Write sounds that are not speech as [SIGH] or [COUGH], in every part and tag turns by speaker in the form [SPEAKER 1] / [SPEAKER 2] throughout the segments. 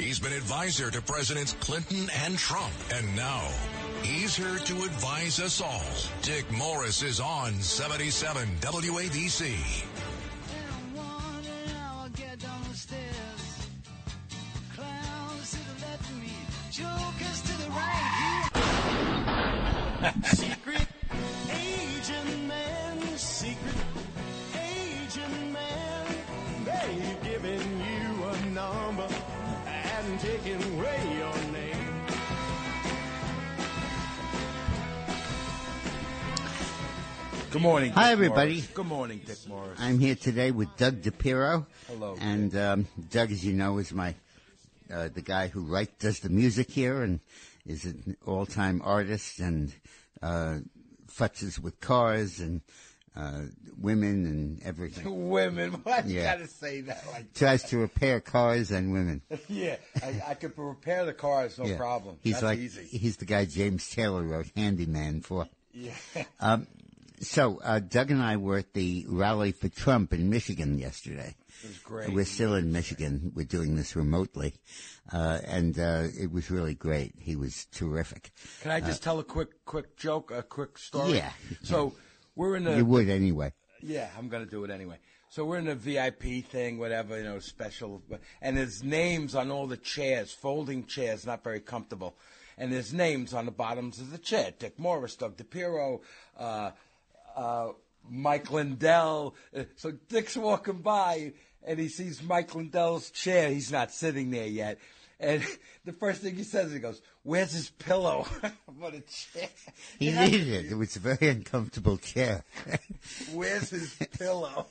[SPEAKER 1] He's been advisor to Presidents Clinton and Trump. And now he's here to advise us all. Dick Morris is on 77 WABC.
[SPEAKER 2] Good morning.
[SPEAKER 3] Hi,
[SPEAKER 2] Dick
[SPEAKER 3] everybody.
[SPEAKER 2] Morris. Good morning, Dick Morris.
[SPEAKER 3] I'm here today with Doug DePiro.
[SPEAKER 2] Hello,
[SPEAKER 3] And um, Doug, as you know, is my uh, the guy who writes does the music here and is an all-time artist and uh, futzes with cars and uh, women and everything. [LAUGHS]
[SPEAKER 2] Women, why you
[SPEAKER 3] Yeah.
[SPEAKER 2] gotta say that like
[SPEAKER 3] Tries to repair cars and women. [LAUGHS]
[SPEAKER 2] Yeah, I, I could repair the cars, no
[SPEAKER 3] Yeah.
[SPEAKER 2] problem.
[SPEAKER 3] He's
[SPEAKER 2] That's
[SPEAKER 3] like
[SPEAKER 2] easy.
[SPEAKER 3] he's the guy James Taylor wrote Handyman for.
[SPEAKER 2] Yeah.
[SPEAKER 3] So uh, Doug and I were at the rally for Trump in Michigan yesterday.
[SPEAKER 2] It was great.
[SPEAKER 3] We're still in Michigan. We're doing this remotely, uh, and uh, it was really great. He was terrific.
[SPEAKER 2] Can I just tell a quick, quick joke, a quick story?
[SPEAKER 3] Yeah.
[SPEAKER 2] So we're in the.
[SPEAKER 3] You would anyway.
[SPEAKER 2] Yeah, I'm gonna do it anyway. So we're in a VIP thing, whatever, you know, special, and there's names on all the chairs, folding chairs, not very comfortable, and there's names on the bottoms of the chair: Dick Morris, Doug DePiro, uh, uh, Mike Lindell. Uh, So Dick's walking by, and he sees Mike Lindell's chair. He's not sitting there yet. And [LAUGHS] the first thing he says, he goes, "Where's his pillow?" [LAUGHS] what a chair!
[SPEAKER 3] He needed it. It was a very uncomfortable chair. [LAUGHS]
[SPEAKER 2] Where's his pillow?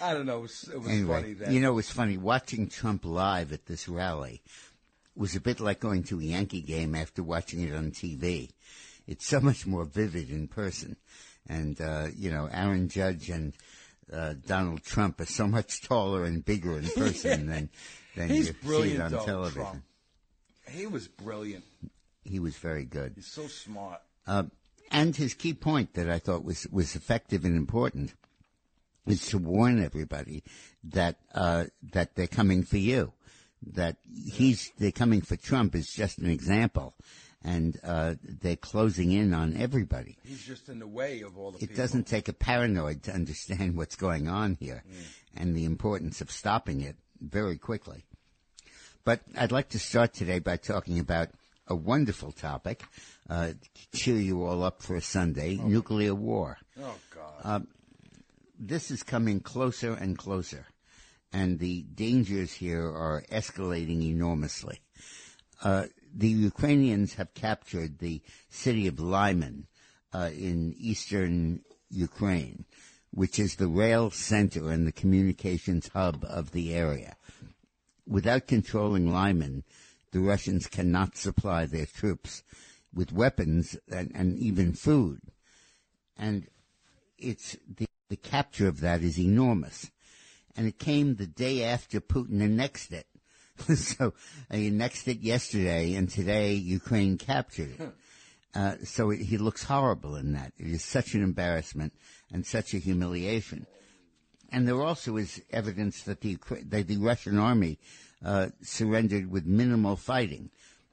[SPEAKER 2] I don't know. It was, it was
[SPEAKER 3] anyway,
[SPEAKER 2] funny then.
[SPEAKER 3] you know, it was funny watching Trump live at this rally. Was a bit like going to a Yankee game after watching it on TV. It's so much more vivid in person, and uh, you know, Aaron Judge and uh, Donald Trump are so much taller and bigger in [LAUGHS] person than than
[SPEAKER 2] He's
[SPEAKER 3] you see it on
[SPEAKER 2] though,
[SPEAKER 3] television.
[SPEAKER 2] Trump. He was brilliant.
[SPEAKER 3] He was very good.
[SPEAKER 2] He's so smart.
[SPEAKER 3] Uh, and his key point that I thought was, was effective and important is to warn everybody that, uh, that they're coming for you. That he's, they're coming for Trump is just an example. And, uh, they're closing in on everybody.
[SPEAKER 2] He's just in the way of all the
[SPEAKER 3] It
[SPEAKER 2] people.
[SPEAKER 3] doesn't take a paranoid to understand what's going on here and the importance of stopping it very quickly. But I'd like to start today by talking about a wonderful topic, uh, to cheer you all up for a Sunday, nuclear war.
[SPEAKER 2] Oh God.
[SPEAKER 3] This is coming closer and closer, and the dangers here are escalating enormously. Uh, the Ukrainians have captured the city of Lyman uh, in eastern Ukraine, which is the rail center and the communications hub of the area. Without controlling Lyman, the Russians cannot supply their troops with weapons and, and even food. And it's the, the capture of that is enormous. And it came the day after Putin annexed it. [LAUGHS] so uh, he annexed it yesterday, and today Ukraine captured it. [LAUGHS] Uh, so it, he looks horrible in that. It is such an embarrassment and such a humiliation. And there also is evidence that the that the Russian army uh, surrendered with minimal fighting.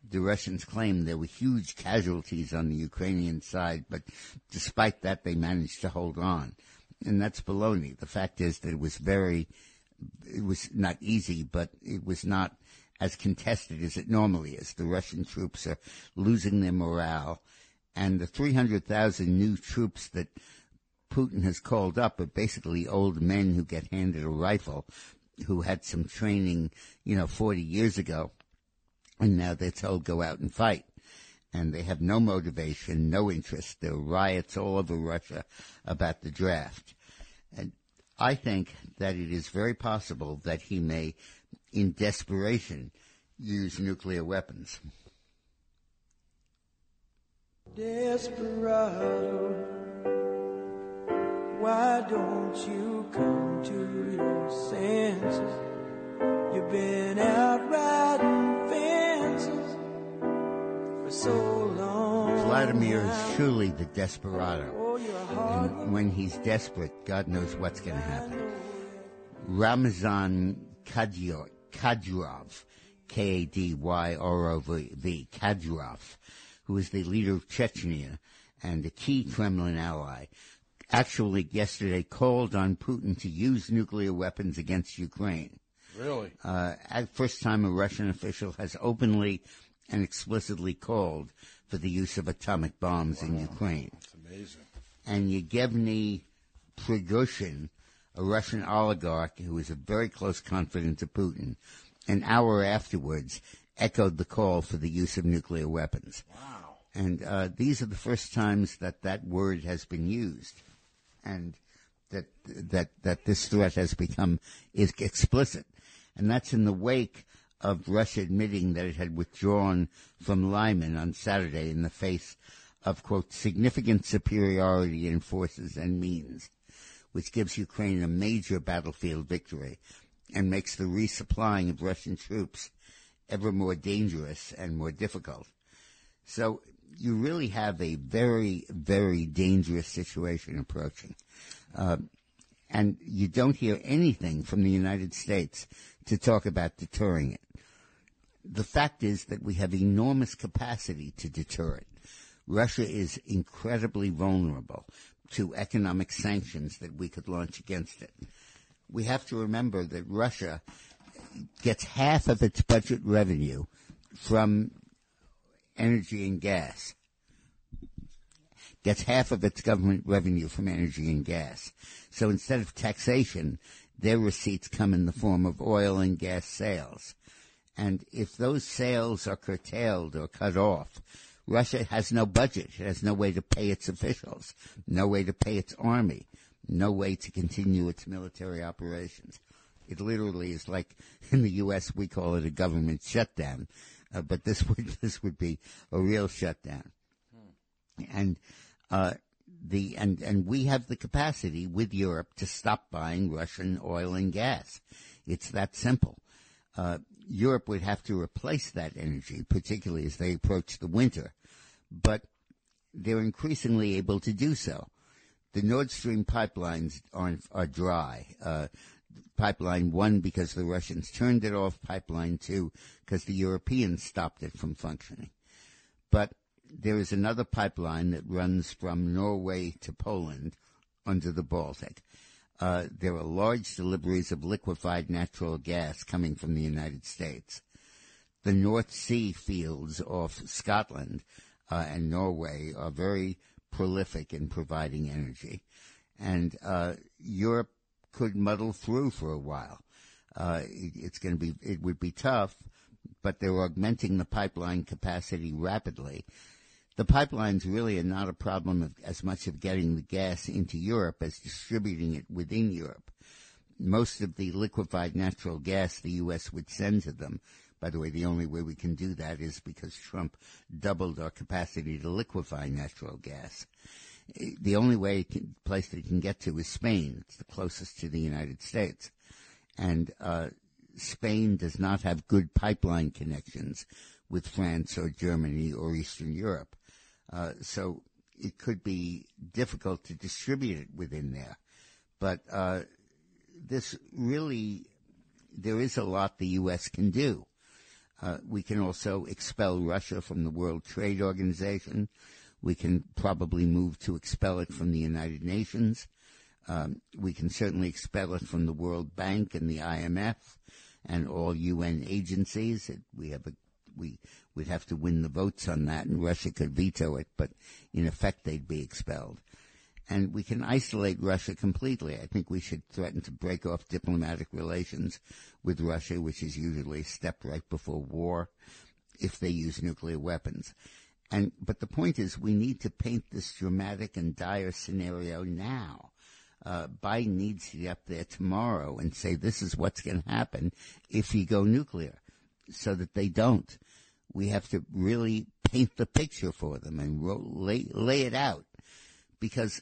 [SPEAKER 3] The Russians claim there were huge casualties on the Ukrainian side, but despite that, they managed to hold on. And that's baloney. The fact is that it was very, it was not easy, but it was not as contested as it normally is. The Russian troops are losing their morale, and the 300,000 new troops that Putin has called up are basically old men who get handed a rifle, who had some training, you know, 40 years ago, and now they're told go out and fight. And they have no motivation, no interest. There are riots all over Russia about the draft. And I think that it is very possible that he may, in desperation, use nuclear weapons.
[SPEAKER 4] Desperado, why don't you come to your senses? You've been out riding fences for so long.
[SPEAKER 3] Vladimir is truly the desperado.
[SPEAKER 4] You're hard.
[SPEAKER 3] And when he's desperate, God knows what's going to happen. Ramazan Kadyrov, Kadyrov K-A-D-Y-R-O-V, Kadyrov, who is the leader of Chechnya and a key Kremlin ally, actually yesterday called on Putin to use nuclear weapons against Ukraine.
[SPEAKER 2] Really?
[SPEAKER 3] Uh, at first time a Russian official has openly and explicitly called for the use of atomic bombs in Ukraine.
[SPEAKER 2] It's amazing.
[SPEAKER 3] And Yevgeny Prigozhin, a Russian oligarch who is a very close confidant of Putin, an hour afterwards echoed the call for the use of nuclear weapons.
[SPEAKER 2] Wow.
[SPEAKER 3] And uh, these are the first times that that word has been used, and that that that this threat has become is explicit, and that's in the wake of Russia admitting that it had withdrawn from Lyman on Saturday in the face of quote significant superiority in forces and means, which gives Ukraine a major battlefield victory and makes the resupplying of Russian troops ever more dangerous and more difficult. So you really have a very, very dangerous situation approaching. Uh, and you don't hear anything from the United States to talk about deterring it. The fact is that we have enormous capacity to deter it. Russia is incredibly vulnerable to economic sanctions that we could launch against it. We have to remember that Russia gets half of its budget revenue from energy and gas. Gets half of its government revenue from energy and gas. So instead of taxation, their receipts come in the form of oil and gas sales. And if those sales are curtailed or cut off, Russia has no budget. It has no way to pay its officials, no way to pay its army, no way to continue its military operations. It literally is like [LAUGHS] in the U.S. we call it a government shutdown, uh, but this [LAUGHS] would this would be a real shutdown. And uh, the and and we have the capacity with Europe to stop buying Russian oil and gas. It's that simple. Uh, Europe would have to replace that energy, particularly as they approach the winter, but they're increasingly able to do so. The Nord Stream pipelines are, are dry. Uh, pipeline one because the Russians turned it off, pipeline two because the Europeans stopped it from functioning. But there is another pipeline that runs from Norway to Poland under the Baltic. Uh, there are large deliveries of liquefied natural gas coming from the United States. The North Sea fields off Scotland uh, and Norway are very prolific in providing energy, and uh, Europe could muddle through for a while. Uh, it, it's going to be it would be tough, but they're augmenting the pipeline capacity rapidly. The pipelines really are not a problem of, as much of getting the gas into Europe as distributing it within Europe. Most of the liquefied natural gas the U.S. would send to them. By the way, the only way we can do that is because Trump doubled our capacity to liquefy natural gas. The only way can, place that it can get to is Spain. It's the closest to the United States. And uh, Spain does not have good pipeline connections with France or Germany or Eastern Europe. Uh, so it could be difficult to distribute it within there. But uh, this really, there is a lot the U.S. can do. Uh, we can also expel Russia from the World Trade Organization. We can probably move to expel it from the United Nations. Um, we can certainly expel it from the World Bank and the IMF and all UN agencies. It, we have a we would have to win the votes on that, and Russia could veto it, but in effect they'd be expelled. And we can isolate Russia completely. I think we should threaten to break off diplomatic relations with Russia, which is usually a step right before war, if they use nuclear weapons. And but the point is, we need to paint this dramatic and dire scenario now. Uh, Biden needs to get up there tomorrow and say this is what's going to happen if you go nuclear, so that they don't we have to really paint the picture for them and lay, lay it out. Because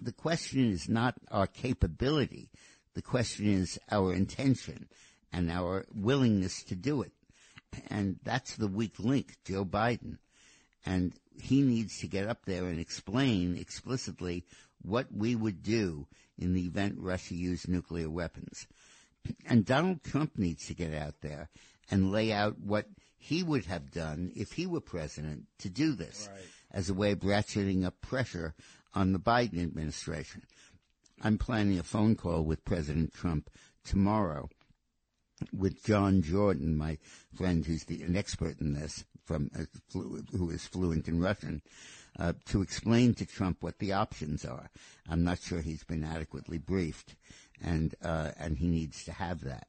[SPEAKER 3] the question is not our capability. The question is our intention and our willingness to do it. And that's the weak link, Joe Biden. And he needs to get up there and explain explicitly what we would do in the event Russia used nuclear weapons. And Donald Trump needs to get out there and lay out what he would have done if he were president to do this
[SPEAKER 2] Right.
[SPEAKER 3] as a way of ratcheting up pressure on the Biden administration. I'm planning a phone call with President Trump tomorrow with John Jordan, my friend who's the, an expert in this, from uh, flu, who is fluent in Russian, uh, to explain to Trump what the options are. I'm not sure he's been adequately briefed, and uh, and he needs to have that.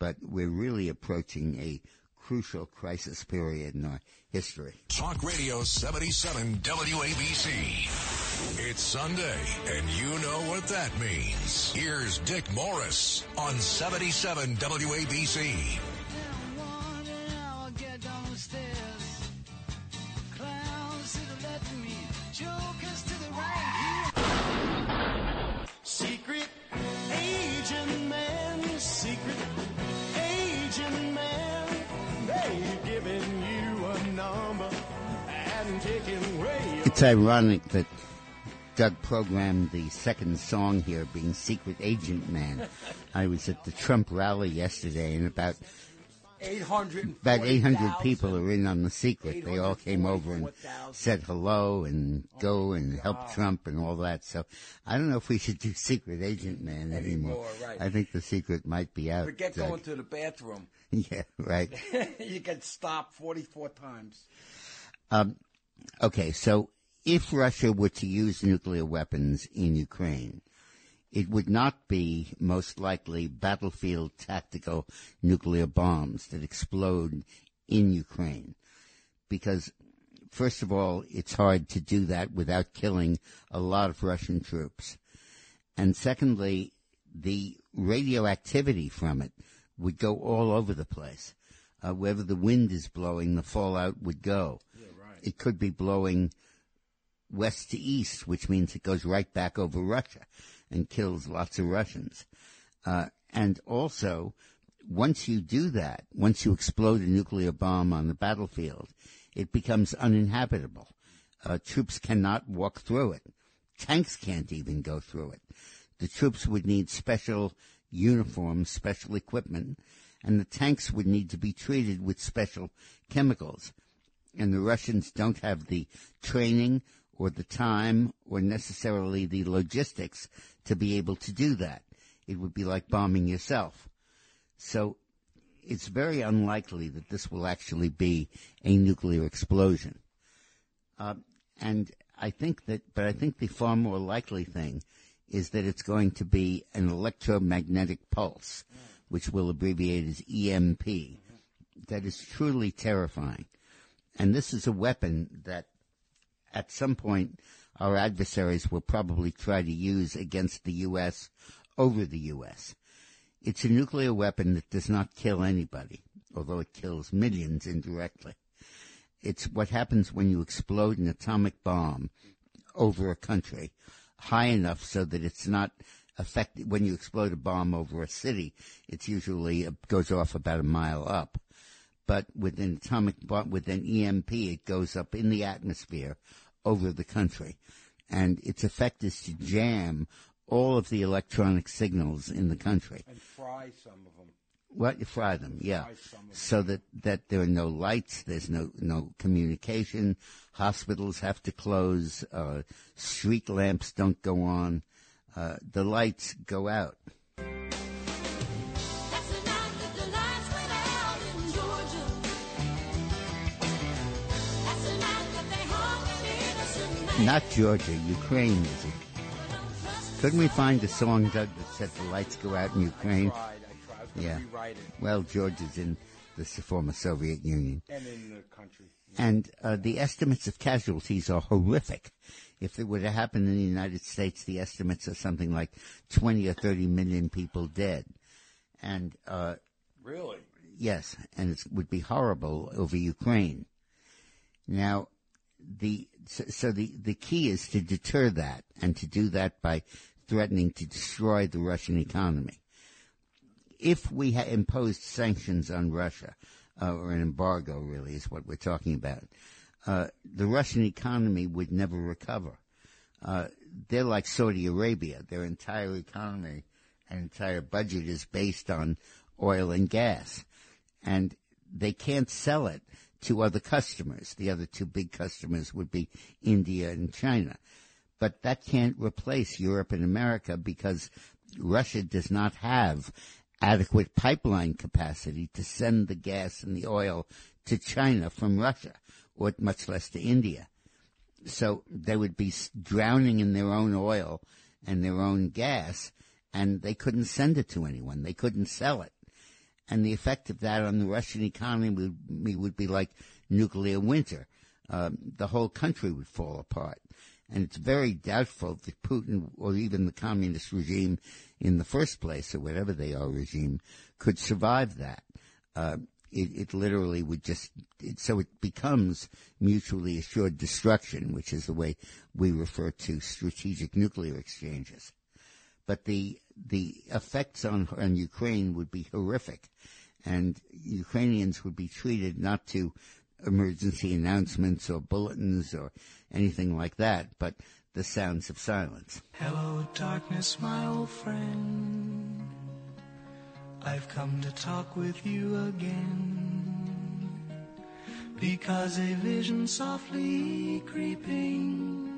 [SPEAKER 3] But we're really approaching a crucial crisis period in our history.
[SPEAKER 1] Talk Radio 77 WABC. It's Sunday, and you know what that means. Here's Dick Morris on 77 WABC.
[SPEAKER 3] It's ironic that Doug programmed the second song here being Secret Agent Man. I was at the Trump rally yesterday and about
[SPEAKER 2] 800
[SPEAKER 3] about 800 people are in on the secret. They all came over and
[SPEAKER 2] 844,000.
[SPEAKER 3] said hello and go and help Trump and all that. So I don't know if we should do Secret Agent Man anymore.
[SPEAKER 2] Right.
[SPEAKER 3] I think the secret might be out.
[SPEAKER 2] Forget
[SPEAKER 3] Doug.
[SPEAKER 2] going to the bathroom. [LAUGHS]
[SPEAKER 3] yeah, right. [LAUGHS]
[SPEAKER 2] you get stopped 44 times.
[SPEAKER 3] Um, okay, so if Russia were to use nuclear weapons in Ukraine, it would not be most likely battlefield tactical nuclear bombs that explode in Ukraine. Because, first of all, it's hard to do that without killing a lot of Russian troops. And secondly, the radioactivity from it would go all over the place. Uh, wherever the wind is blowing, the fallout would go. It could be blowing west to east, which means it goes right back over Russia and kills lots of Russians. Uh, and also, once you do that, once you explode a nuclear bomb on the battlefield, it becomes uninhabitable. Uh, troops cannot walk through it. Tanks can't even go through it. The troops would need special uniforms, special equipment, and the tanks would need to be treated with special chemicals and the Russians don't have the training or the time or necessarily the logistics to be able to do that. It would be like bombing yourself. So it's very unlikely that this will actually be a nuclear explosion. Uh, and I think that, but I think the far more likely thing is that it's going to be an electromagnetic pulse, which we'll abbreviate as EMP, that is truly terrifying. And this is a weapon that at some point our adversaries will probably try to use against the U.S. over the U.S. It's a nuclear weapon that does not kill anybody, although it kills millions indirectly. It's what happens when you explode an atomic bomb over a country high enough so that it's not affected. When you explode a bomb over a city, it's usually it goes off about a mile up but with an atomic bomb, with an EMP, it goes up in the atmosphere over the country. And its effect is to jam all of the electronic signals in the country.
[SPEAKER 2] And fry some of them.
[SPEAKER 3] What you fry them, yeah,
[SPEAKER 2] Fry of them.
[SPEAKER 3] so that that there are no lights, there's no no communication. Hospitals have to close. Uh, street lamps don't go on. Uh, the lights go out. Not Georgia, Ukraine is it? Couldn't we find a song, Doug, that said the lights go out in Ukraine?
[SPEAKER 2] Tried, I tried. I
[SPEAKER 3] Yeah. Well, Georgia's in the former Soviet Union.
[SPEAKER 2] And in the country.
[SPEAKER 3] And uh, the estimates of casualties are horrific. If it were to happen in the United States, the estimates are something like 20 or 30 million people dead. And uh,
[SPEAKER 2] Really?
[SPEAKER 3] yes, and it would be horrible over Ukraine. Now, the so, so the the key is to deter that, and to do that by threatening to destroy the Russian economy. If we ha- imposed sanctions on Russia, uh, or an embargo, really is what we're talking about, uh, the Russian economy would never recover. Uh, they're like Saudi Arabia; their entire economy and entire budget is based on oil and gas, and they can't sell it to other customers. The other two big customers would be India and China. But that can't replace Europe and America because Russia does not have adequate pipeline capacity to send the gas and the oil to China from Russia, or much less to India. So they would be drowning in their own oil and their own gas, and they couldn't send it to anyone. They couldn't sell it. And the effect of that on the Russian economy would, would be like nuclear winter. Um, the whole country would fall apart. And it's very doubtful that Putin or even the communist regime in the first place, or whatever they are regime, could survive that. Uh, it, it literally would just, it, so it becomes mutually assured destruction, which is the way we refer to strategic nuclear exchanges. But the, the effects on, on Ukraine would be horrific. And Ukrainians would be treated not to emergency announcements or bulletins or anything like that, but the sounds of silence.
[SPEAKER 4] Hello, darkness, my old friend. I've come to talk with you again. Because a vision softly creeping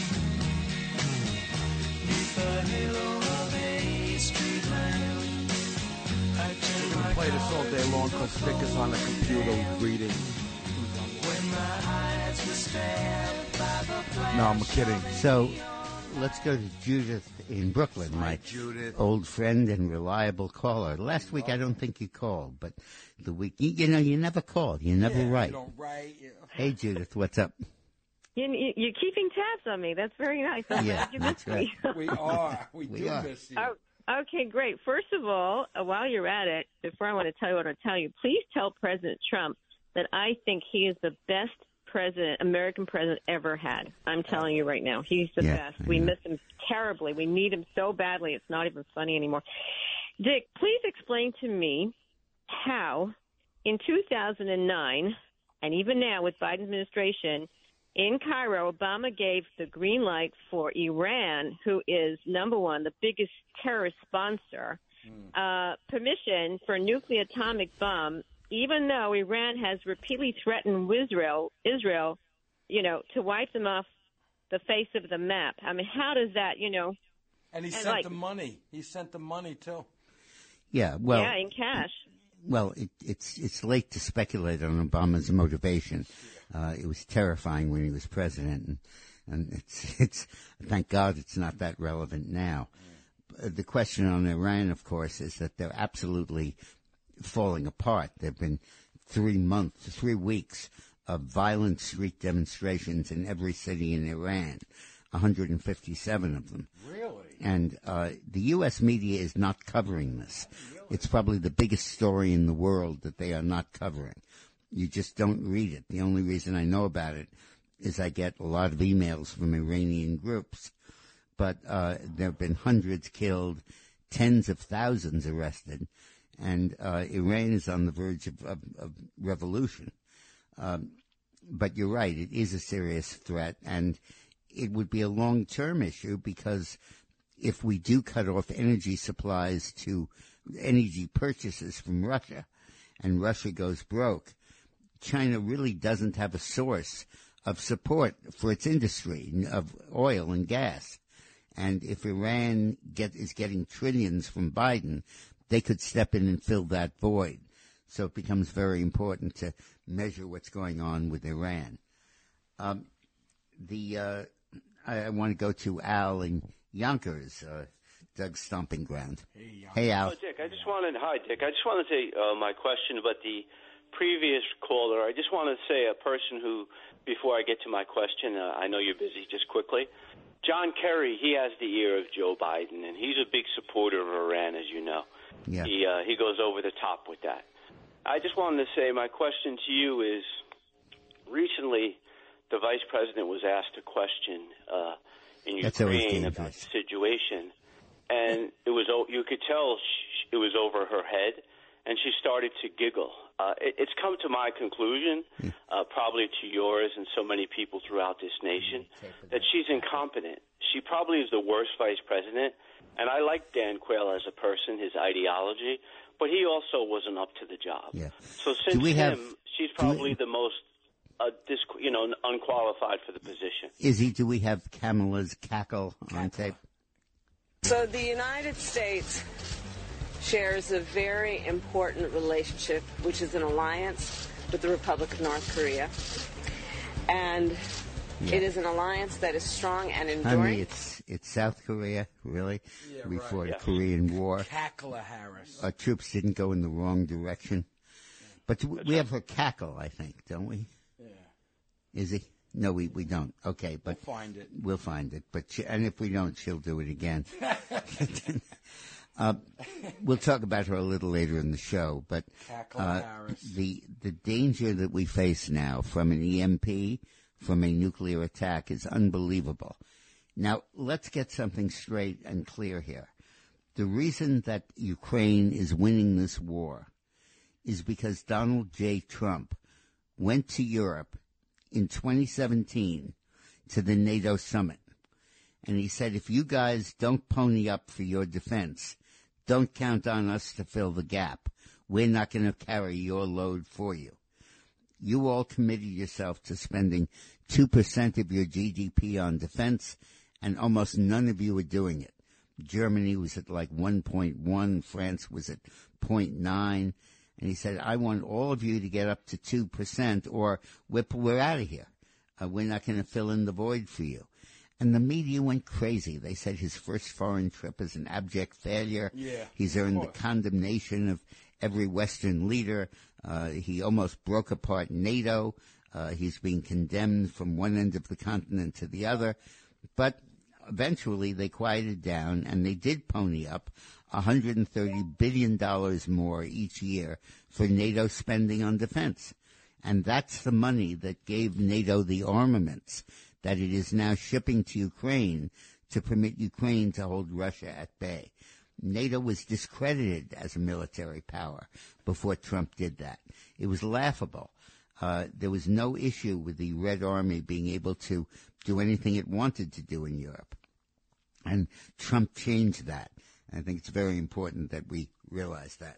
[SPEAKER 4] We
[SPEAKER 2] play this all day long because stickers on the computer reading.
[SPEAKER 4] when my eyes were stabbed by the flash.
[SPEAKER 2] No, I'm kidding.
[SPEAKER 3] So let's go to Judith in Brooklyn, my
[SPEAKER 2] Judith.
[SPEAKER 3] old friend and reliable caller. Last week I don't think you called, but the week you, you know you never call, you never
[SPEAKER 2] Yeah,
[SPEAKER 3] write.
[SPEAKER 2] You write. you-
[SPEAKER 3] Hey Judith, what's up?
[SPEAKER 5] You, you- you're keeping tabs on me. That's very nice. I'm
[SPEAKER 3] Yeah,
[SPEAKER 5] glad you
[SPEAKER 3] that's
[SPEAKER 5] missed me.
[SPEAKER 2] We [LAUGHS] are. We,
[SPEAKER 3] We
[SPEAKER 2] do
[SPEAKER 3] are.
[SPEAKER 2] miss you.
[SPEAKER 5] Oh, okay, great. First of all, uh, while you're at it, before I want to tell you what I tell you, please tell President Trump that I think he is the best president, American president ever had. I'm telling you right now, he's the
[SPEAKER 3] Yeah,
[SPEAKER 5] best. We miss him terribly. We need him so badly. It's not even funny anymore. Dick, please explain to me how in 2009 and even now with Biden's administration in Cairo, Obama gave the green light for Iran, who is number one, the biggest terrorist sponsor, uh, permission for a nuclear atomic bomb, even though Iran has repeatedly threatened Israel, Israel, you know, to wipe them off the face of the map. I mean, how does that, you know,
[SPEAKER 2] And he
[SPEAKER 5] And,
[SPEAKER 2] sent
[SPEAKER 5] like-
[SPEAKER 2] the money. He sent the money too.
[SPEAKER 3] Yeah, well,
[SPEAKER 5] yeah, in cash?
[SPEAKER 3] Well, it, it's it's late to speculate on Obama's motivation. Uh, it was terrifying when he was president, and, and it's [LAUGHS] it's thank God it's not that relevant now. Uh, The question on Iran, of course, is that they're absolutely falling apart. There've been three months, three weeks of violent street demonstrations in every city in Iran, 157 of them.
[SPEAKER 2] Really?
[SPEAKER 3] And uh, the U.S. media is not covering this. It's probably the biggest story in the world that they are not covering. You just don't read it. The only reason I know about it is I get a lot of emails from Iranian groups. But uh, there have been hundreds killed, tens of thousands arrested, and uh, Iran is on the verge of, of, of revolution. Um, but you're right, it is a serious threat, and it would be a long term issue because if we do cut off energy supplies to energy purchases from Russia and Russia goes broke, China really doesn't have a source of support for its industry of oil and gas. And if Iran get, is getting trillions from Biden, they could step in and fill that void. So it becomes very important to measure what's going on with Iran. Um, the uh, I, I want to go to Al in Yonkers, uh, Doug's stomping ground. Hey, hey Al.
[SPEAKER 6] Oh, Dick, I just wanted, hi, Dick. I just wanted to say uh, my question about the previous caller. I just want to say a person who, before I get to my question, uh, I know you're busy, just quickly. John Kerry, he has the ear of Joe Biden, and he's a big supporter of Iran, as you know.
[SPEAKER 3] Yeah.
[SPEAKER 6] He uh, he goes over the top with that. I just wanted to say my question to you is, recently, the vice president was asked a question uh, in Ukraine about the situation, and it was you could tell sh- it was over her head, and she started to giggle. Uh, it, it's come to my conclusion, uh, probably to yours and so many people throughout this nation, that she's incompetent. She probably is the worst vice president, and I like Dan Quayle as a person, his ideology, but he also wasn't up to the job.
[SPEAKER 3] Yeah.
[SPEAKER 6] So since
[SPEAKER 3] we have-
[SPEAKER 6] him, she's
[SPEAKER 3] do we-
[SPEAKER 6] probably the most, uh, dis- you know, unqualified for the position.
[SPEAKER 3] Izzy, do we have Kamala's cackle on tape?
[SPEAKER 7] So the United States shares a very important relationship, which is an alliance with the Republic of North Korea. And it is an alliance that is strong and enduring.
[SPEAKER 3] Honey, it's it's South Korea, really.
[SPEAKER 2] Yeah,
[SPEAKER 3] we
[SPEAKER 2] right.
[SPEAKER 3] fought
[SPEAKER 6] Yeah.
[SPEAKER 3] a Korean War.
[SPEAKER 2] Cackler Harris.
[SPEAKER 3] Our troops didn't go in the wrong direction. But we have her cackle, I think, don't we? Is he? No, we, we don't. Okay, but
[SPEAKER 2] We'll find it.
[SPEAKER 3] We'll find it. But she, and if we don't, she'll do it again. [LAUGHS] uh, we'll talk about her a little later in the show. But uh, the the danger that we face now from an EMP, from a nuclear attack, is unbelievable. Now let's get something straight and clear here. The reason that Ukraine is winning this war is because Donald J. Trump went to Europe in 2017 to the NATO summit. And he said, if you guys don't pony up for your defense, don't count on us to fill the gap. We're not going to carry your load for you. You all committed yourself to spending 2% of your GDP on defense, and almost none of you are doing it. Germany was at like 1.1, France was at 0.9, and he said, I want all of you to get up to 2% or we're, we're out of here. Uh, we're not going to fill in the void for you. And the media went crazy. They said his first foreign trip is an abject failure.
[SPEAKER 2] Yeah,
[SPEAKER 3] He's earned the condemnation of every Western leader. Uh, he almost broke apart NATO. Uh, he's being condemned from one end of the continent to the other. But eventually they quieted down and they did pony up $130 billion more each year for NATO spending on defense. And that's the money that gave NATO the armaments that it is now shipping to Ukraine to permit Ukraine to hold Russia at bay. NATO was discredited as a military power before Trump did that. It was laughable. Uh, there was no issue with the Red Army being able to do anything it wanted to do in Europe. And Trump changed that. I think it's very important that we realize that.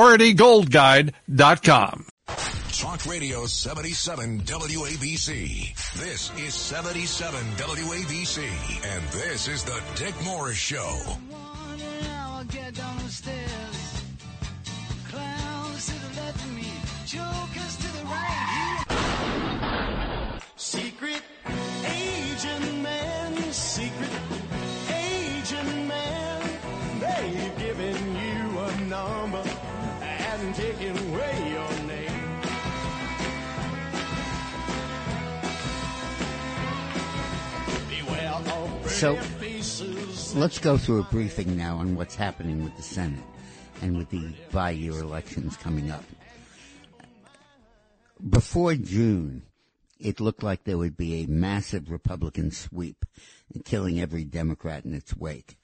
[SPEAKER 8] PriorityGoldGuide.com.
[SPEAKER 1] Talk Radio 77 WABC. This is 77 WABC. And this is the Dick Morris Show.
[SPEAKER 4] Morning, I'll get down the stairs. Clowns to the left of me, jokers to the right. Secret agent man, secret agent man. They've given you a number
[SPEAKER 3] So. Let's go through a briefing now on what's happening with the Senate and with the by-year elections coming up. Before June, it looked like there would be a massive Republican sweep, killing every Democrat in its wake.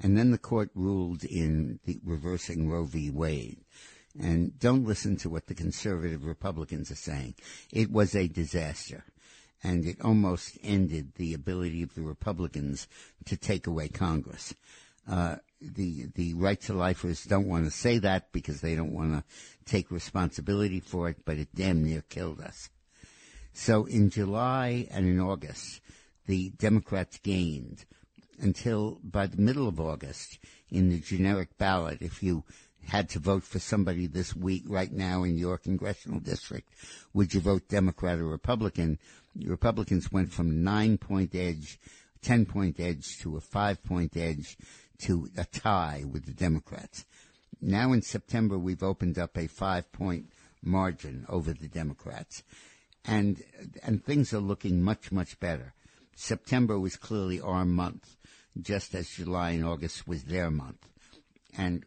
[SPEAKER 3] And then the court ruled in reversing Roe v. Wade. And don't listen to what the conservative Republicans are saying. It was a disaster. And it almost ended the ability of the Republicans to take away Congress. Uh, the the right to lifers don't want to say that because they don't want to take responsibility for it, but it damn near killed us. So in July and in August, the Democrats gained until by the middle of August in the generic ballot, if you had to vote for somebody this week, right now in your congressional district, would you vote Democrat or Republican? Republicans went from nine point edge, ten point edge to a five point edge to a tie with the Democrats. Now in September, we've opened up a five point margin over the Democrats. And, and things are looking much, much better. September was clearly our month, just as July and August was their month. And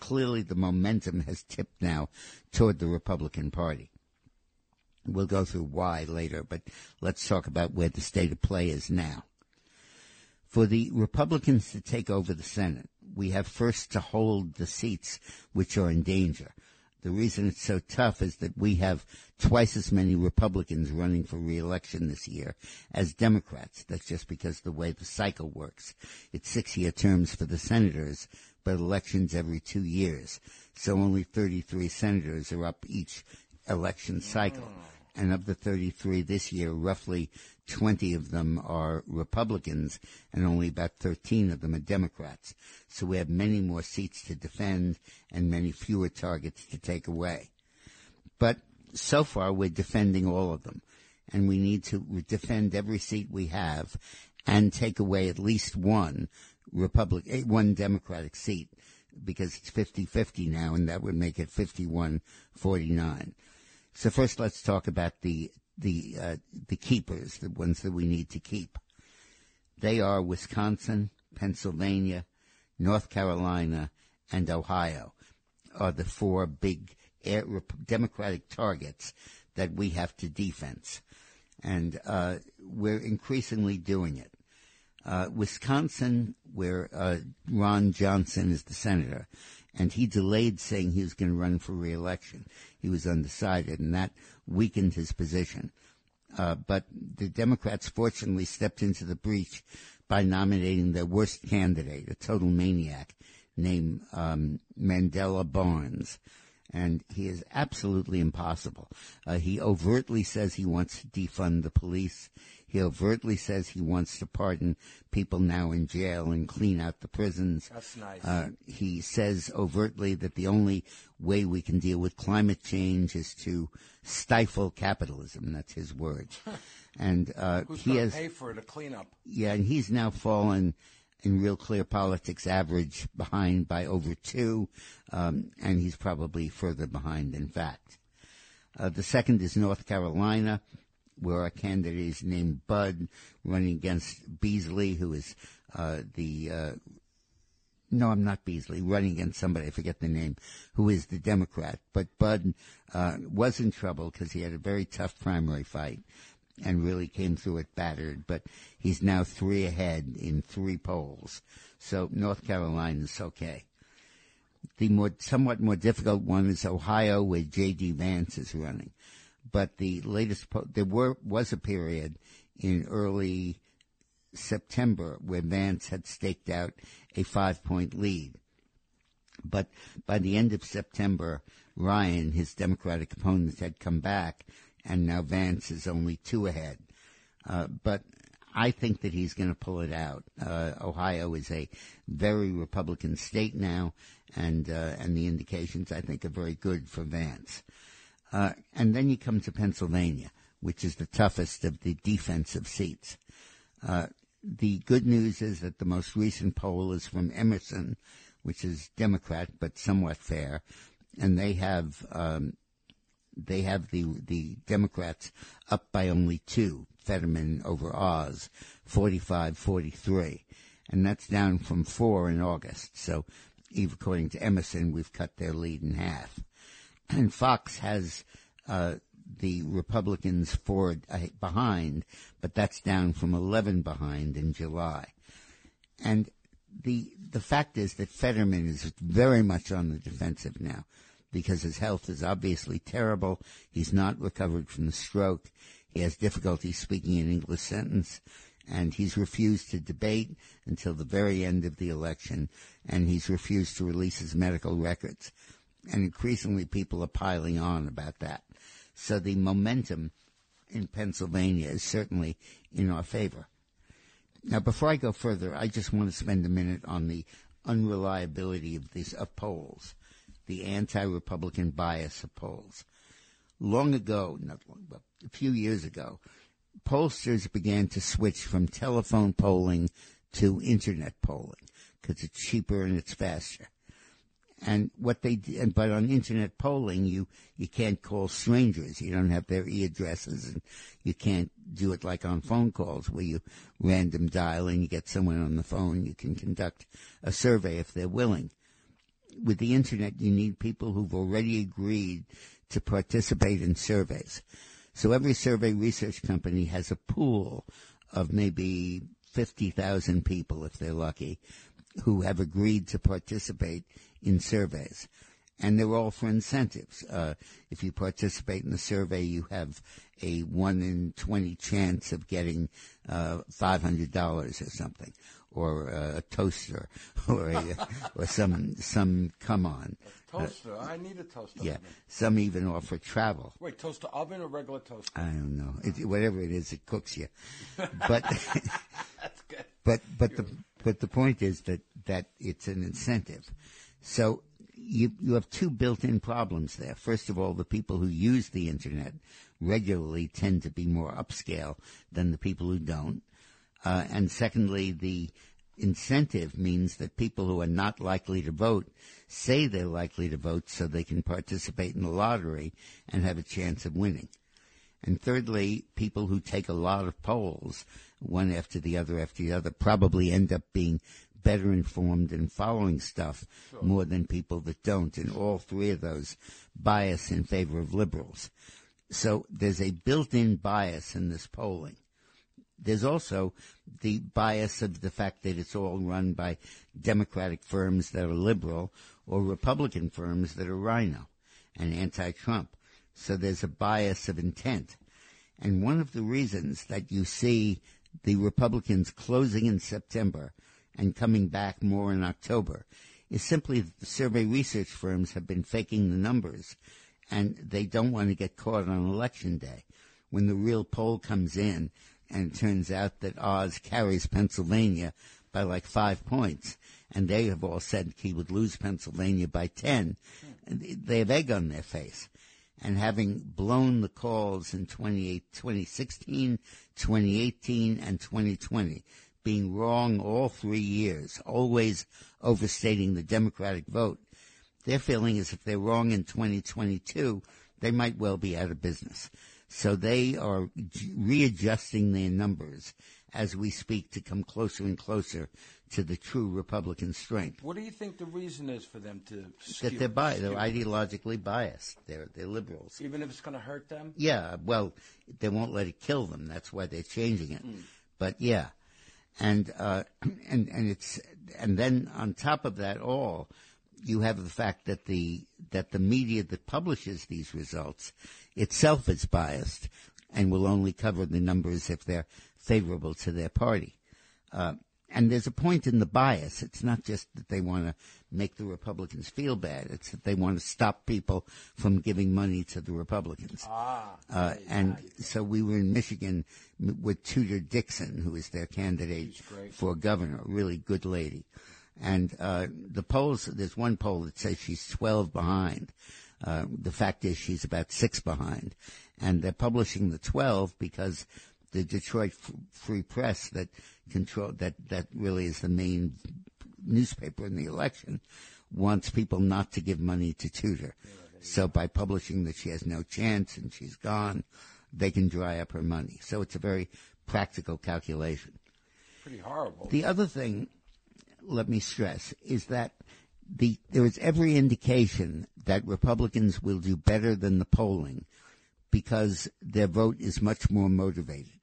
[SPEAKER 3] clearly the momentum has tipped now toward the Republican Party. We'll go through why later, but let's talk about where the state of play is now. For the Republicans to take over the Senate, we have first to hold the seats which are in danger. The reason it's so tough is that we have twice as many Republicans running for reelection this year as Democrats. That's just because the way the cycle works. It's six year terms for the senators, but elections every two years. So only 33 senators are up each election cycle. Mm. And of the 33 this year, roughly 20 of them are Republicans and only about 13 of them are Democrats. So we have many more seats to defend and many fewer targets to take away. But so far we're defending all of them and we need to defend every seat we have and take away at least one Republic, eh, one Democratic seat because it's 50-50 now and that would make it 51-49. So first, let's talk about the the uh, the keepers, the ones that we need to keep. They are Wisconsin, Pennsylvania, North Carolina, and Ohio are the four big Democratic targets that we have to defense, and uh, we're increasingly doing it. Uh, Wisconsin, where uh, Ron Johnson is the senator, and he delayed saying he was going to run for reelection. He was undecided, and that weakened his position. Uh, but the Democrats fortunately stepped into the breach by nominating their worst candidate, a total maniac named um, Mandela Barnes. And he is absolutely impossible. Uh, he overtly says he wants to defund the police. He overtly says he wants to pardon people now in jail and clean out the prisons.
[SPEAKER 2] That's nice.
[SPEAKER 3] Uh, he says overtly that the only way we can deal with climate change is to stifle capitalism. That's his words. [LAUGHS] and uh,
[SPEAKER 2] Who's
[SPEAKER 3] he has
[SPEAKER 2] pay for the cleanup?
[SPEAKER 3] yeah, and he's now fallen in real clear politics average behind by over two, um, and he's probably further behind in fact. Uh, the second is North Carolina, where our candidate is named Budd, running against Beasley, who is uh, the uh, no, I'm not Beasley, running against somebody, I forget the name, who is the Democrat. But Budd uh, was in trouble because he had a very tough primary fight and really came through it battered. But he's now three ahead in three polls. So North Carolina is okay. The more, somewhat more difficult one is Ohio, where J.D. Vance is running. But the latest, po- there were, was a period in early September where Vance had staked out a five point lead. But by the end of September, Ryan, his Democratic opponent, had come back, and now Vance is only two ahead. Uh, but I think that he's going to pull it out. Uh, Ohio is a very Republican state now, and uh, and the indications I think are very good for Vance. Uh, and then you come to Pennsylvania, which is the toughest of the defensive seats. Uh, the good news is that the most recent poll is from Emerson, which is Democrat but somewhat fair, and they have um, they have the the Democrats up by only two, Fetterman over Oz, 45-43, and that's down from four in August. So, even according to Emerson, we've cut their lead in half. And Fox has uh, the Republicans four uh, behind, but that's down from 11 behind in July. And the the fact is that Fetterman is very much on the defensive now because his health is obviously terrible. He's not recovered from the stroke. He has difficulty speaking an English sentence and he's refused to debate until the very end of the election and he's refused to release his medical records. And increasingly people are piling on about that. So the momentum in Pennsylvania is certainly in our favor. Now, before I go further, I just want to spend a minute on the unreliability of these of polls. the anti-Republican bias of polls. Long ago, not long, but a few years ago, pollsters began to switch from telephone polling to internet polling because it's cheaper and it's faster. And what they did, but on internet polling, you, you can't call strangers. You don't have their e-addresses and you can't do it like on phone calls where you random dial and you get someone on the phone. You can conduct a survey if they're willing. With the internet, you need people who've already agreed to participate in surveys. So every survey research company has a pool of maybe 50,000 people, if they're lucky, who have agreed to participate in surveys. And they're all for incentives. Uh, if you participate in the survey, you have a 1 in 20 chance of getting uh, $500 or something, or a toaster, [LAUGHS] or, a, [LAUGHS] or some, some come on.
[SPEAKER 2] Toaster. I need a toaster.
[SPEAKER 3] Yeah,
[SPEAKER 2] oven.
[SPEAKER 3] some even offer travel.
[SPEAKER 2] Wait, toaster oven or regular toaster?
[SPEAKER 3] I don't know. It, whatever it is, it cooks you. [LAUGHS] But
[SPEAKER 2] That's good.
[SPEAKER 3] but but the but the point is that that it's an incentive. So you you have two built-in problems there. First of all, the people who use the internet regularly tend to be more upscale than the people who don't. Uh, and secondly, the incentive means that people who are not likely to vote say they're likely to vote so they can participate in the lottery and have a chance of winning. And thirdly, people who take a lot of polls, one after the other after the other, probably end up being better informed and following stuff more than people that don't. And all three of those bias in favor of liberals. So there's a built-in bias in this polling. There's also the bias of the fact that it's all run by Democratic firms that are liberal or Republican firms that are RINO and anti-Trump. So there's a bias of intent. And one of the reasons that you see the Republicans closing in September and coming back more in October is simply that the survey research firms have been faking the numbers and they don't want to get caught on election day when the real poll comes in and it turns out that Oz carries Pennsylvania by like five points and they have all said he would lose Pennsylvania by 10. They have egg on their face. And having blown the calls in 28, 2016, 2018, and 2020, being wrong all three years, always overstating the Democratic vote, their feeling is if they're wrong in 2022, they might well be out of business. So they are readjusting their numbers as we speak to come closer and closer to the true Republican strength.
[SPEAKER 2] What do you think the reason is for them to skew,
[SPEAKER 3] That they're bi- they're ideologically biased. They're they're liberals.
[SPEAKER 2] even if it's going to hurt them?
[SPEAKER 3] Yeah, well, they won't let it kill them. That's why they're changing it. Hmm. But yeah, and uh, [CLEARS THROAT] and and it's and then on top of that all, you have the fact that the that the media that publishes these results itself is biased and will only cover the numbers if they're favorable to their party. Uh, and there's a point in the bias. It's not just that they want to make the Republicans feel bad. It's that they want to stop people from giving money to the Republicans.
[SPEAKER 2] Ah.
[SPEAKER 3] Uh, and so we were in Michigan with Tudor Dixon, who is their candidate for governor, a really good lady. And uh, the polls, there's one poll that says she's 12 behind. Uh, the fact is she's about six behind. And they're publishing the 12 because the Detroit F- Free Press that control that that really is the main newspaper in the election wants people not to give money to Tudor. So by publishing that she has no chance and she's gone, they can dry up her money. So it's a very practical calculation.
[SPEAKER 2] Pretty horrible.
[SPEAKER 3] The other thing, let me stress, is that the there is every indication that Republicans will do better than the polling because their vote is much more motivated.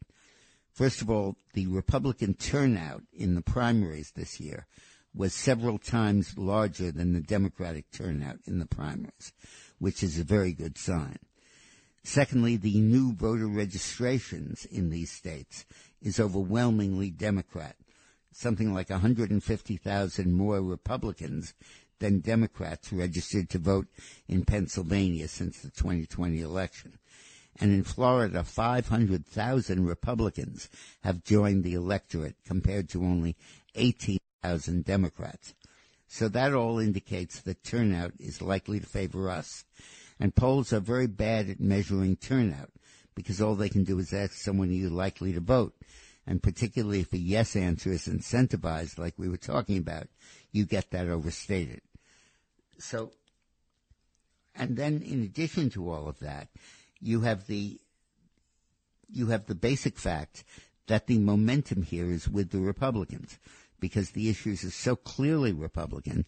[SPEAKER 3] First of all, the Republican turnout in the primaries this year was several times larger than the Democratic turnout in the primaries, which is a very good sign. Secondly, the new voter registrations in these states is overwhelmingly Democrat. Something like 150,000 more Republicans than Democrats registered to vote in Pennsylvania since the 2020 election. And in Florida, 500,000 Republicans have joined the electorate compared to only 18,000 Democrats. So that all indicates that turnout is likely to favor us. And polls are very bad at measuring turnout because all they can do is ask someone are you likely to vote. And particularly if a yes answer is incentivized, like we were talking about, you get that overstated. So, and then in addition to all of that, you have the, you have the basic fact that the momentum here is with the Republicans because the issues are so clearly Republican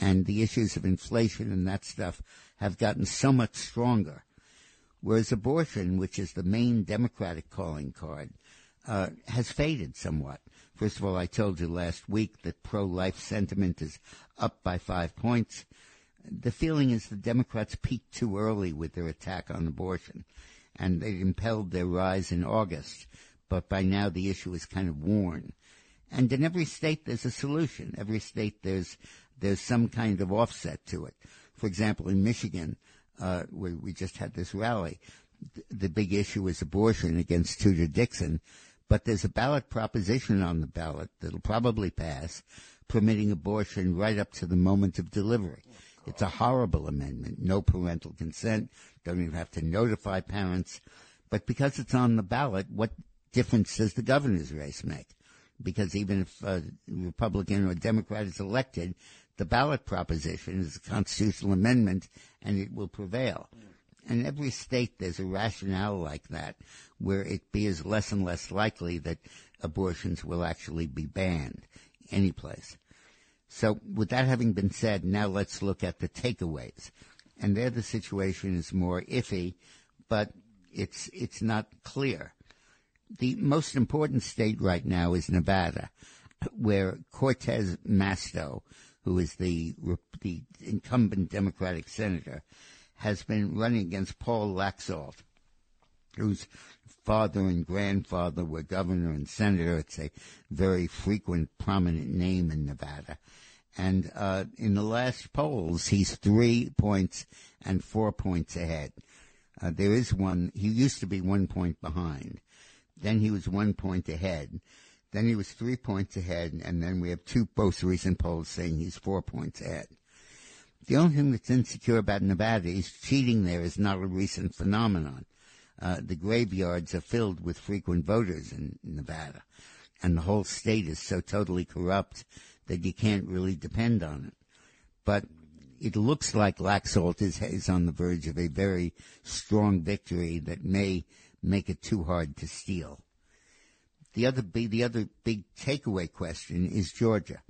[SPEAKER 3] and the issues of inflation and that stuff have gotten so much stronger. Whereas abortion, which is the main Democratic calling card, uh, has faded somewhat. First of all, I told you last week that pro-life sentiment is up by five points. The feeling is the Democrats peaked too early with their attack on abortion, and they impelled their rise in August. But by now, the issue is kind of worn. And in every state, there's a solution. Every state, there's there's some kind of offset to it. For example, in Michigan, uh, where we just had this rally, th- the big issue is abortion against Tudor Dixon, but there's a ballot proposition on the ballot that'll probably pass, permitting abortion right up to the moment of delivery. It's a horrible amendment. No parental consent. Don't even have to notify parents. But because it's on the ballot, what difference does the governor's race make? Because even if a Republican or Democrat is elected, the ballot proposition is a constitutional amendment and it will prevail. In every state, there's a rationale like that, where it is less and less likely that abortions will actually be banned any place. So, with that having been said, now let's look at the takeaways. And there, the situation is more iffy, but it's it's not clear. The most important state right now is Nevada, where Cortez Masto, who is the the incumbent Democratic senator, has been running against Paul Laxalt, whose father and grandfather were governor and senator. It's a very frequent, prominent name in Nevada. And uh, in the last polls, he's three points and four points ahead. Uh, there is one. He used to be one point behind. Then he was one point ahead. Then he was three points ahead, and then we have two most recent polls saying he's four points ahead. The only thing that's insecure about Nevada is cheating there is not a recent phenomenon. Uh, the graveyards are filled with frequent voters in Nevada, and the whole state is so totally corrupt that you can't really depend on it. But it looks like Laxalt is, is on the verge of a very strong victory that may make it too hard to steal. The other big, the other big takeaway question is Georgia,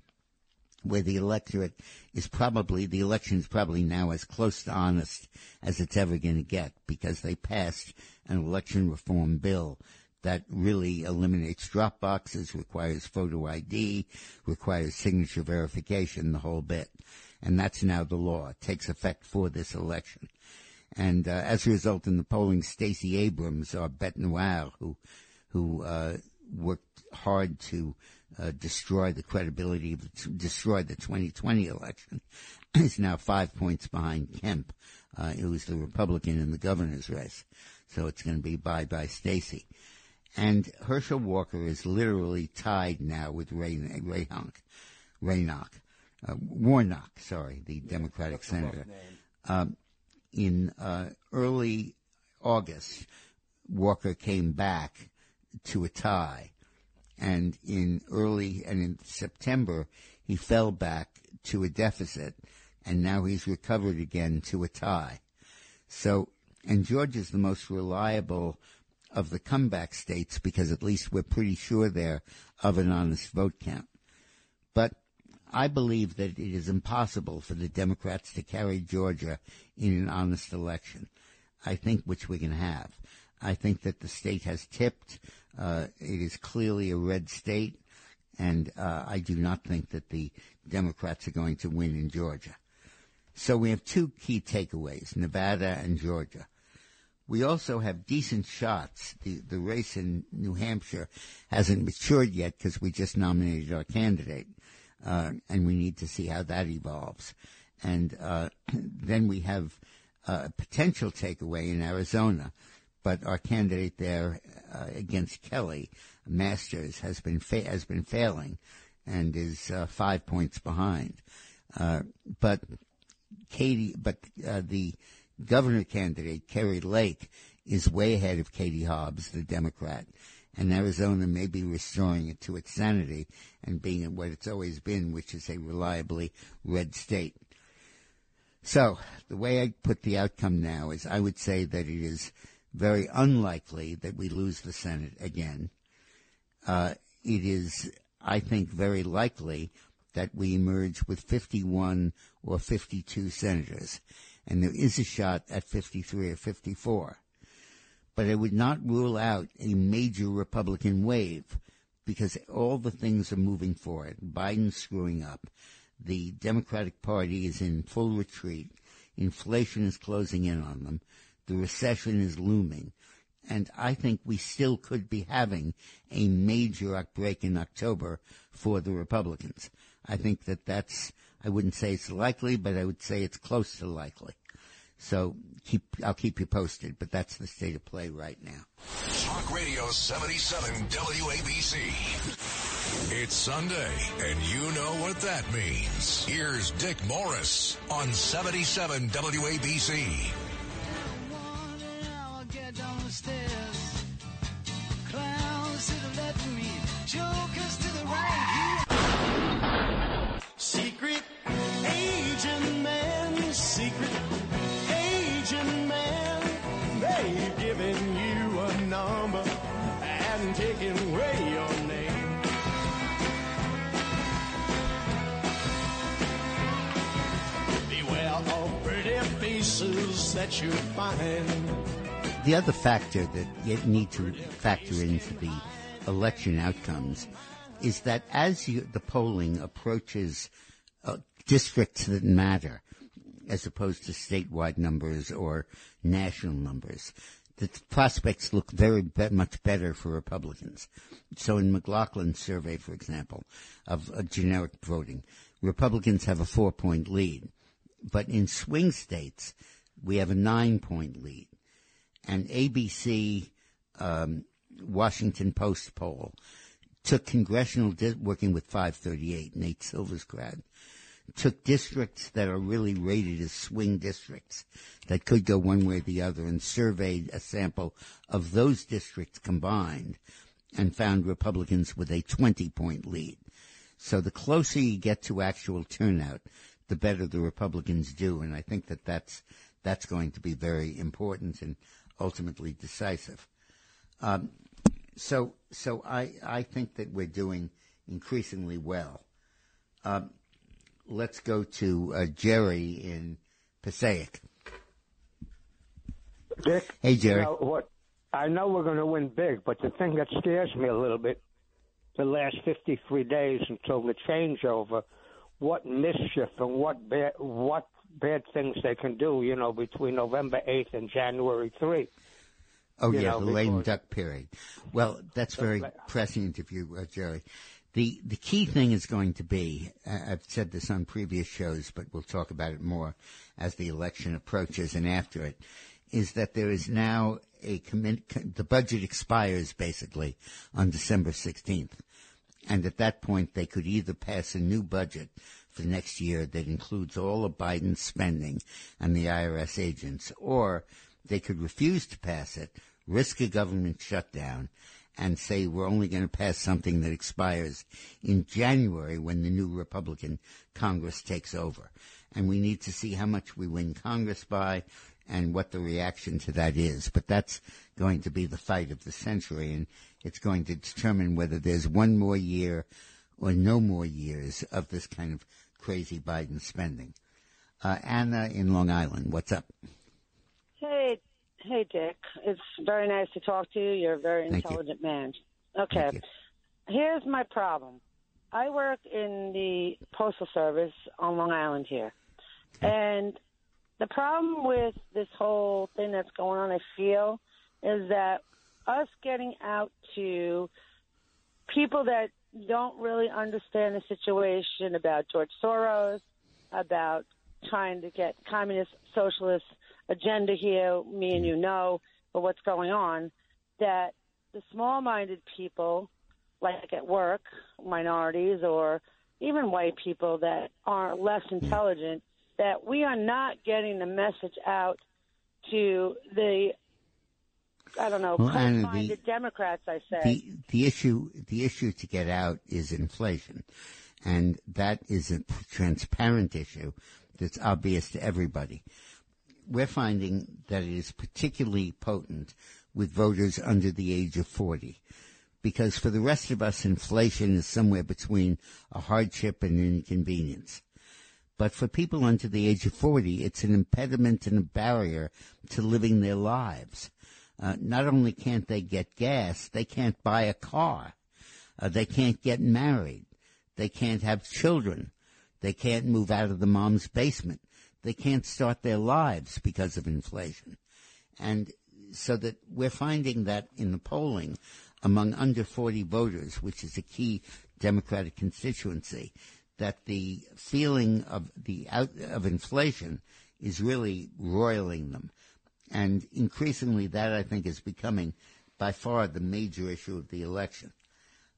[SPEAKER 3] where the electorate is probably, the election is probably now as close to honest as it's ever going to get because they passed an election reform bill that really eliminates drop boxes, requires photo ID, requires signature verification, the whole bit. And that's now the law. It takes effect for this election. And uh, as a result, in the polling, Stacey Abrams, our bête noire, who who uh, worked hard to uh, destroy the credibility, of, to destroy the 2020 election, [CLEARS THROAT] is now five points behind Kemp, uh, who was the Republican in the governor's race. So it's going to be bye bye Stacey. And Herschel Walker is literally tied now with Ray Rayhonk, Raynock, uh, Warnock, sorry, the Democratic senator. Um, in uh, early August, Walker came back to a tie, and in early and in September, he fell back to a deficit, and now he's recovered again to a tie. So, and Georgia's the most reliable of the comeback states because at least we're pretty sure there of an honest vote count. But I believe that it is impossible for the Democrats to carry Georgia in an honest election. I think which we can have. I think that the state has tipped. Uh, it is clearly a red state, and uh, I do not think that the Democrats are going to win in Georgia. So we have two key takeaways: Nevada and Georgia. We also have decent shots. The, the race in New Hampshire hasn't matured yet because we just nominated our candidate, uh, and we need to see how that evolves. And uh, [CLEARS THROAT] then we have a potential takeaway in Arizona, but our candidate there uh, against Kelly, Masters, has been fa- has been failing, and is uh, five points behind. Uh, but Katie, but uh, the governor candidate, Kari Lake, is way ahead of Katie Hobbs, the Democrat. And Arizona may be restoring it to its sanity and being what it's always been, which is a reliably red state. So, the way I put the outcome now is I would say that it is very unlikely that we lose the Senate again. Uh, it is, I think, very likely that we emerge with 51 or 52 senators, and there is a shot at 53 or 54. But I would not rule out a major Republican wave because all the things are moving forward. Biden's screwing up. The Democratic Party is in full retreat. Inflation is closing in on them. The recession is looming. And I think we still could be having a major outbreak in October for the Republicans. I think that that's, I wouldn't say it's likely, but I would say it's close to likely. So keep, I'll keep you posted, but that's the state of play right now.
[SPEAKER 1] Talk Radio 77 WABC. It's Sunday, and you know what that means. Here's Dick Morris on 77 WABC.
[SPEAKER 4] You find.
[SPEAKER 3] The other factor that you need to factor into the election outcomes is that as you, the polling approaches uh, districts that matter, as opposed to statewide numbers or national numbers, the prospects look very be- much better for Republicans. So in McLaughlin's survey, for example, of uh, generic voting, Republicans have a four-point lead, but in swing states, we have a nine-point lead and ABC um, Washington Post poll took congressional di- working with 538 Nate Silver's crowd took districts that are really rated as swing districts that could go one way or the other and surveyed a sample of those districts combined and found Republicans with a 20 point lead. So the closer you get to actual turnout, the better the Republicans do. And I think that that's, that's going to be very important and ultimately decisive. Um, so, so I, I think that we're doing increasingly well. Um, let's go to uh, Jerry in Passaic.
[SPEAKER 9] Dick.
[SPEAKER 3] Hey, Jerry.
[SPEAKER 9] you know what? I know we're going to win big, but the thing that scares me a little bit, the last 53 days until the changeover, what mischief and what bad, what bad things they can do, you know, between November 8th and January 3.
[SPEAKER 3] Oh yeah,
[SPEAKER 9] know,
[SPEAKER 3] the lame duck period. Well, that's very prescient of you, uh, Jerry. The the key thing is going to be. Uh, I've said this on previous shows, but we'll talk about it more as the election approaches and after it. Is that there is now a commit. The budget expires basically on December sixteenth, and at that point they could either pass a new budget for next year that includes all of Biden's spending and the IRS agents, or they could refuse to pass it, risk a government shutdown, and say we're only going to pass something that expires in January when the new Republican Congress takes over. And we need to see how much we win Congress by and what the reaction to that is. But that's going to be the fight of the century and it's going to determine whether there's one more year or no more years of this kind of crazy Biden spending. Uh, Anna in Long Island, what's up?
[SPEAKER 10] Hey, hey, Dick. It's very nice to talk to you. You're a very
[SPEAKER 3] Thank you.
[SPEAKER 10] intelligent man. Okay. Here's my problem. I work in the postal service on Long Island here, and the problem with this whole thing that's going on, I feel, is that us getting out to people that don't really understand the situation about George Soros, about trying to get communist socialist agenda here, me and you know, but what's going on, that the small minded people, like at work, minorities or even white people that are less intelligent, that we are not getting the message out to the, I don't know,
[SPEAKER 3] Well,
[SPEAKER 10] close-minded Democrats. I say.
[SPEAKER 3] the the issue the issue to get out is inflation, and that is a transparent issue that's obvious to everybody. We're finding that it is particularly potent with voters under the age of forty, because for the rest of us, inflation is somewhere between a hardship and an inconvenience. But for people under the age of 40, it's an impediment and a barrier to living their lives. Uh, not only can't they get gas, they can't buy a car. Uh, they can't get married. They can't have children. They can't move out of the mom's basement. They can't start their lives because of inflation. And so that we're finding that in the polling among under 40 voters, which is a key Democratic constituency, that the feeling of the out, of inflation is really roiling them. And increasingly that I think is becoming by far the major issue of the election.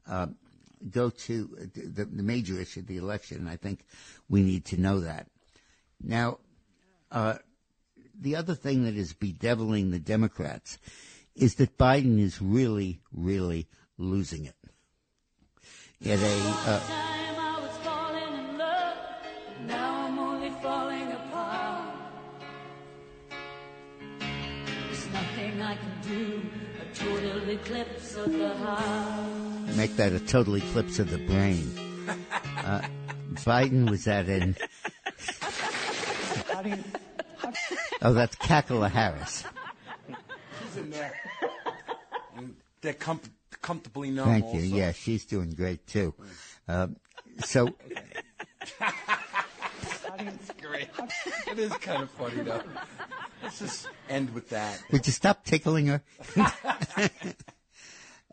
[SPEAKER 3] Uh, go to the, the major issue of the election. and I think we need to know that. Now, uh, the other thing that is bedeviling the Democrats is that Biden is really, really losing it. A, uh, make that a total eclipse of the brain. Uh, Biden was at an. Oh, that's Cackle Harris.
[SPEAKER 2] She's in there. And they're com- comfortably numb.
[SPEAKER 3] Thank
[SPEAKER 2] also.
[SPEAKER 3] you. Yeah, she's doing great too. Uh, so,
[SPEAKER 2] It's great. It is kind of funny though. Let's just end with that.
[SPEAKER 3] would you stop tickling her? [LAUGHS]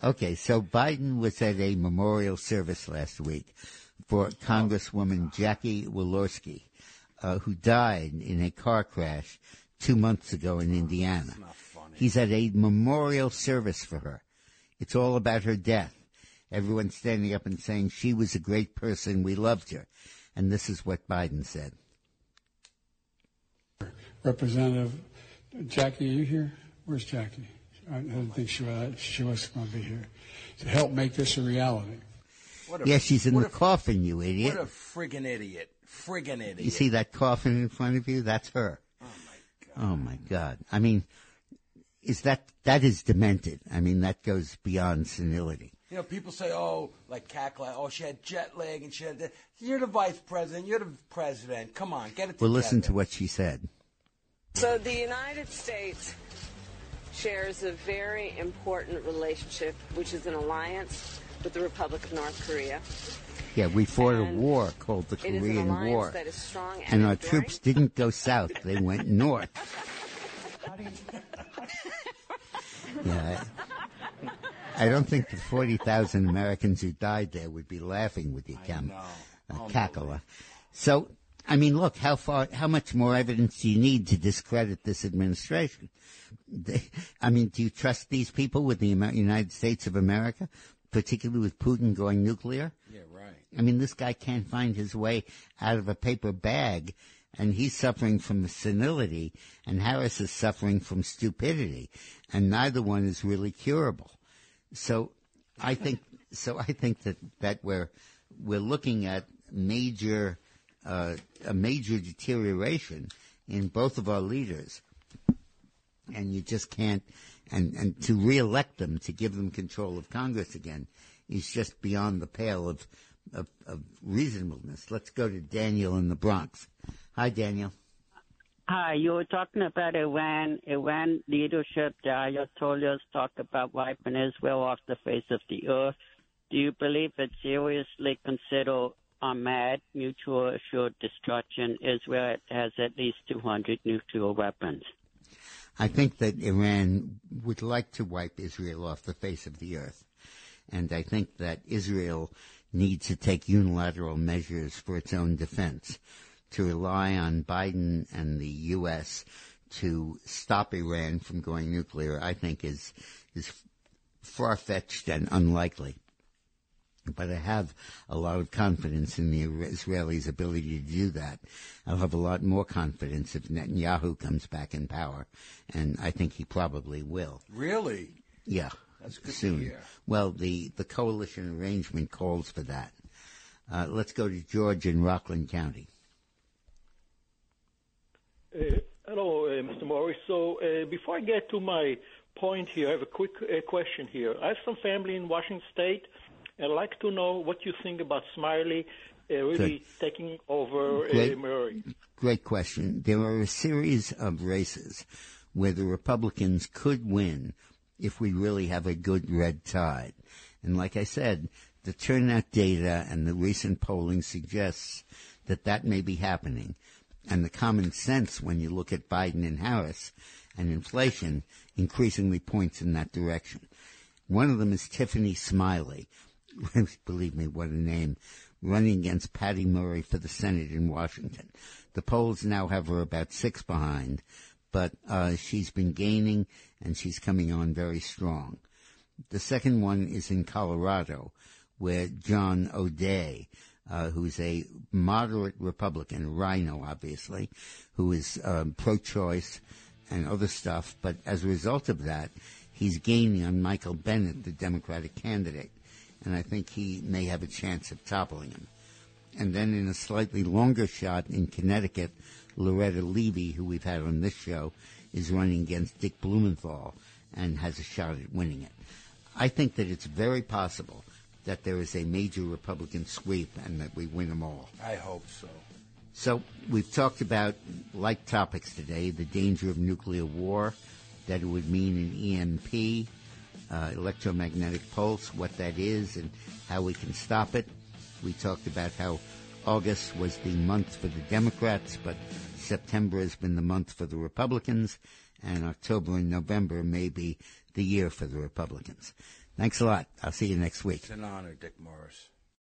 [SPEAKER 3] okay, so Biden was at a memorial service last week for Congresswoman Jackie Walorski, uh, who died in a car crash two months ago in Indiana. He's at a memorial service for her. It's all about her death. Everyone's standing up and saying she was a great person. We loved her. And this is what Biden said.
[SPEAKER 11] Representative Jackie, are you here? Where's Jackie? I didn't think she was, she was going to be here to help make this a reality.
[SPEAKER 2] What a-
[SPEAKER 3] Yeah, she's in
[SPEAKER 2] what
[SPEAKER 3] the
[SPEAKER 2] a-
[SPEAKER 3] coffin, you idiot.
[SPEAKER 2] What a friggin' idiot. Friggin' idiot.
[SPEAKER 3] You see that coffin in front of you? That's her. Oh my God. Oh my god. I mean, is that, that is demented. I mean, that goes beyond senility.
[SPEAKER 2] You know, people say, oh, like Cackle, oh, she had jet lag and she had that. You're the vice president. You're the president. Come on, get it
[SPEAKER 3] Well,
[SPEAKER 2] together.
[SPEAKER 3] listen to what she said.
[SPEAKER 7] So the United States shares a very important relationship, which is an alliance with the Republic of North Korea.
[SPEAKER 3] Yeah, we fought a war called the
[SPEAKER 7] it is an
[SPEAKER 3] Korean War.
[SPEAKER 7] that is strong and
[SPEAKER 3] And our
[SPEAKER 7] enduring.
[SPEAKER 3] troops didn't go south. They went north. [LAUGHS] Yeah. I, I don't think the 40,000 Americans who died there would be laughing with you, Cam. Uh, Cackler. So, I mean, look, how far, how much more evidence do you need to discredit this administration? They, I mean, do you trust these people with the Amer- United States of America, particularly with Putin going nuclear?
[SPEAKER 2] Yeah, right.
[SPEAKER 3] I mean, this guy can't find his way out of a paper bag, and he's suffering from senility, and Harris is suffering from stupidity, and neither one is really curable. So, I think so. I think that that we're we're looking at major uh, a major deterioration in both of our leaders, and you just can't. And and to reelect them to give them control of Congress again is just beyond the pale of of, of reasonableness. Let's go to Daniel in the Bronx. Hi, Daniel.
[SPEAKER 12] Hi, you were talking about Iran. Iran leadership, the Ayatollahs talk about wiping Israel off the face of the earth. Do you believe it seriously consider Ahmad mutual assured destruction? Israel has at least 200 nuclear weapons.
[SPEAKER 3] I think that Iran would like to wipe Israel off the face of the earth. And I think that Israel needs to take unilateral measures for its own defense. To rely on Biden and the U.S. to stop Iran from going nuclear, I think is, is far-fetched and unlikely. But I have a lot of confidence in the Israelis' ability to do that. I'll have a lot more confidence if Netanyahu comes back in power, and I think he probably will.
[SPEAKER 2] Really?
[SPEAKER 3] Yeah,
[SPEAKER 2] That's good to
[SPEAKER 3] soon.
[SPEAKER 2] hear.
[SPEAKER 3] Well, the the coalition arrangement calls for that. Uh, let's go to George in Rockland County.
[SPEAKER 13] Uh, Hello, uh, Mr. Morris. So uh, before I get to my point here, I have a quick uh, question here. I have some family in Washington State, and I'd like to know what you think about Smiley uh, really taking over uh, Murray.
[SPEAKER 3] Great question. There are a series of races where the Republicans could win if we really have a good red tide. And like I said, the turnout data and the recent polling suggests that that may be happening. And the common sense when you look at Biden and Harris and inflation increasingly points in that direction. One of them is Tiffany Smiley. [LAUGHS] Believe me, what a name. Running against Patty Murray for the Senate in Washington. The polls now have her about six behind, but uh, she's been gaining and she's coming on very strong. The second one is in Colorado, where John O'Dea, uh, who's a moderate Republican, RINO obviously, who is um, pro-choice and other stuff, but as a result of that, he's gaining on Michael Bennet, the Democratic candidate, and I think he may have a chance of toppling him. And then in a slightly longer shot in Connecticut, Leora Levy, who we've had on this show, is running against Dick Blumenthal and has a shot at winning it. I think that it's very possible that there is a major Republican sweep and that we win them all.
[SPEAKER 2] I hope so.
[SPEAKER 3] So we've talked about like topics today: the danger of nuclear war, that it would mean an EMP, uh, electromagnetic pulse, what that is, and how we can stop it. We talked about how August was the month for the Democrats, but September has been the month for the Republicans, and October and November may be the year for the Republicans. Thanks a lot. I'll see you next week.
[SPEAKER 2] It's an honor, Dick Morris.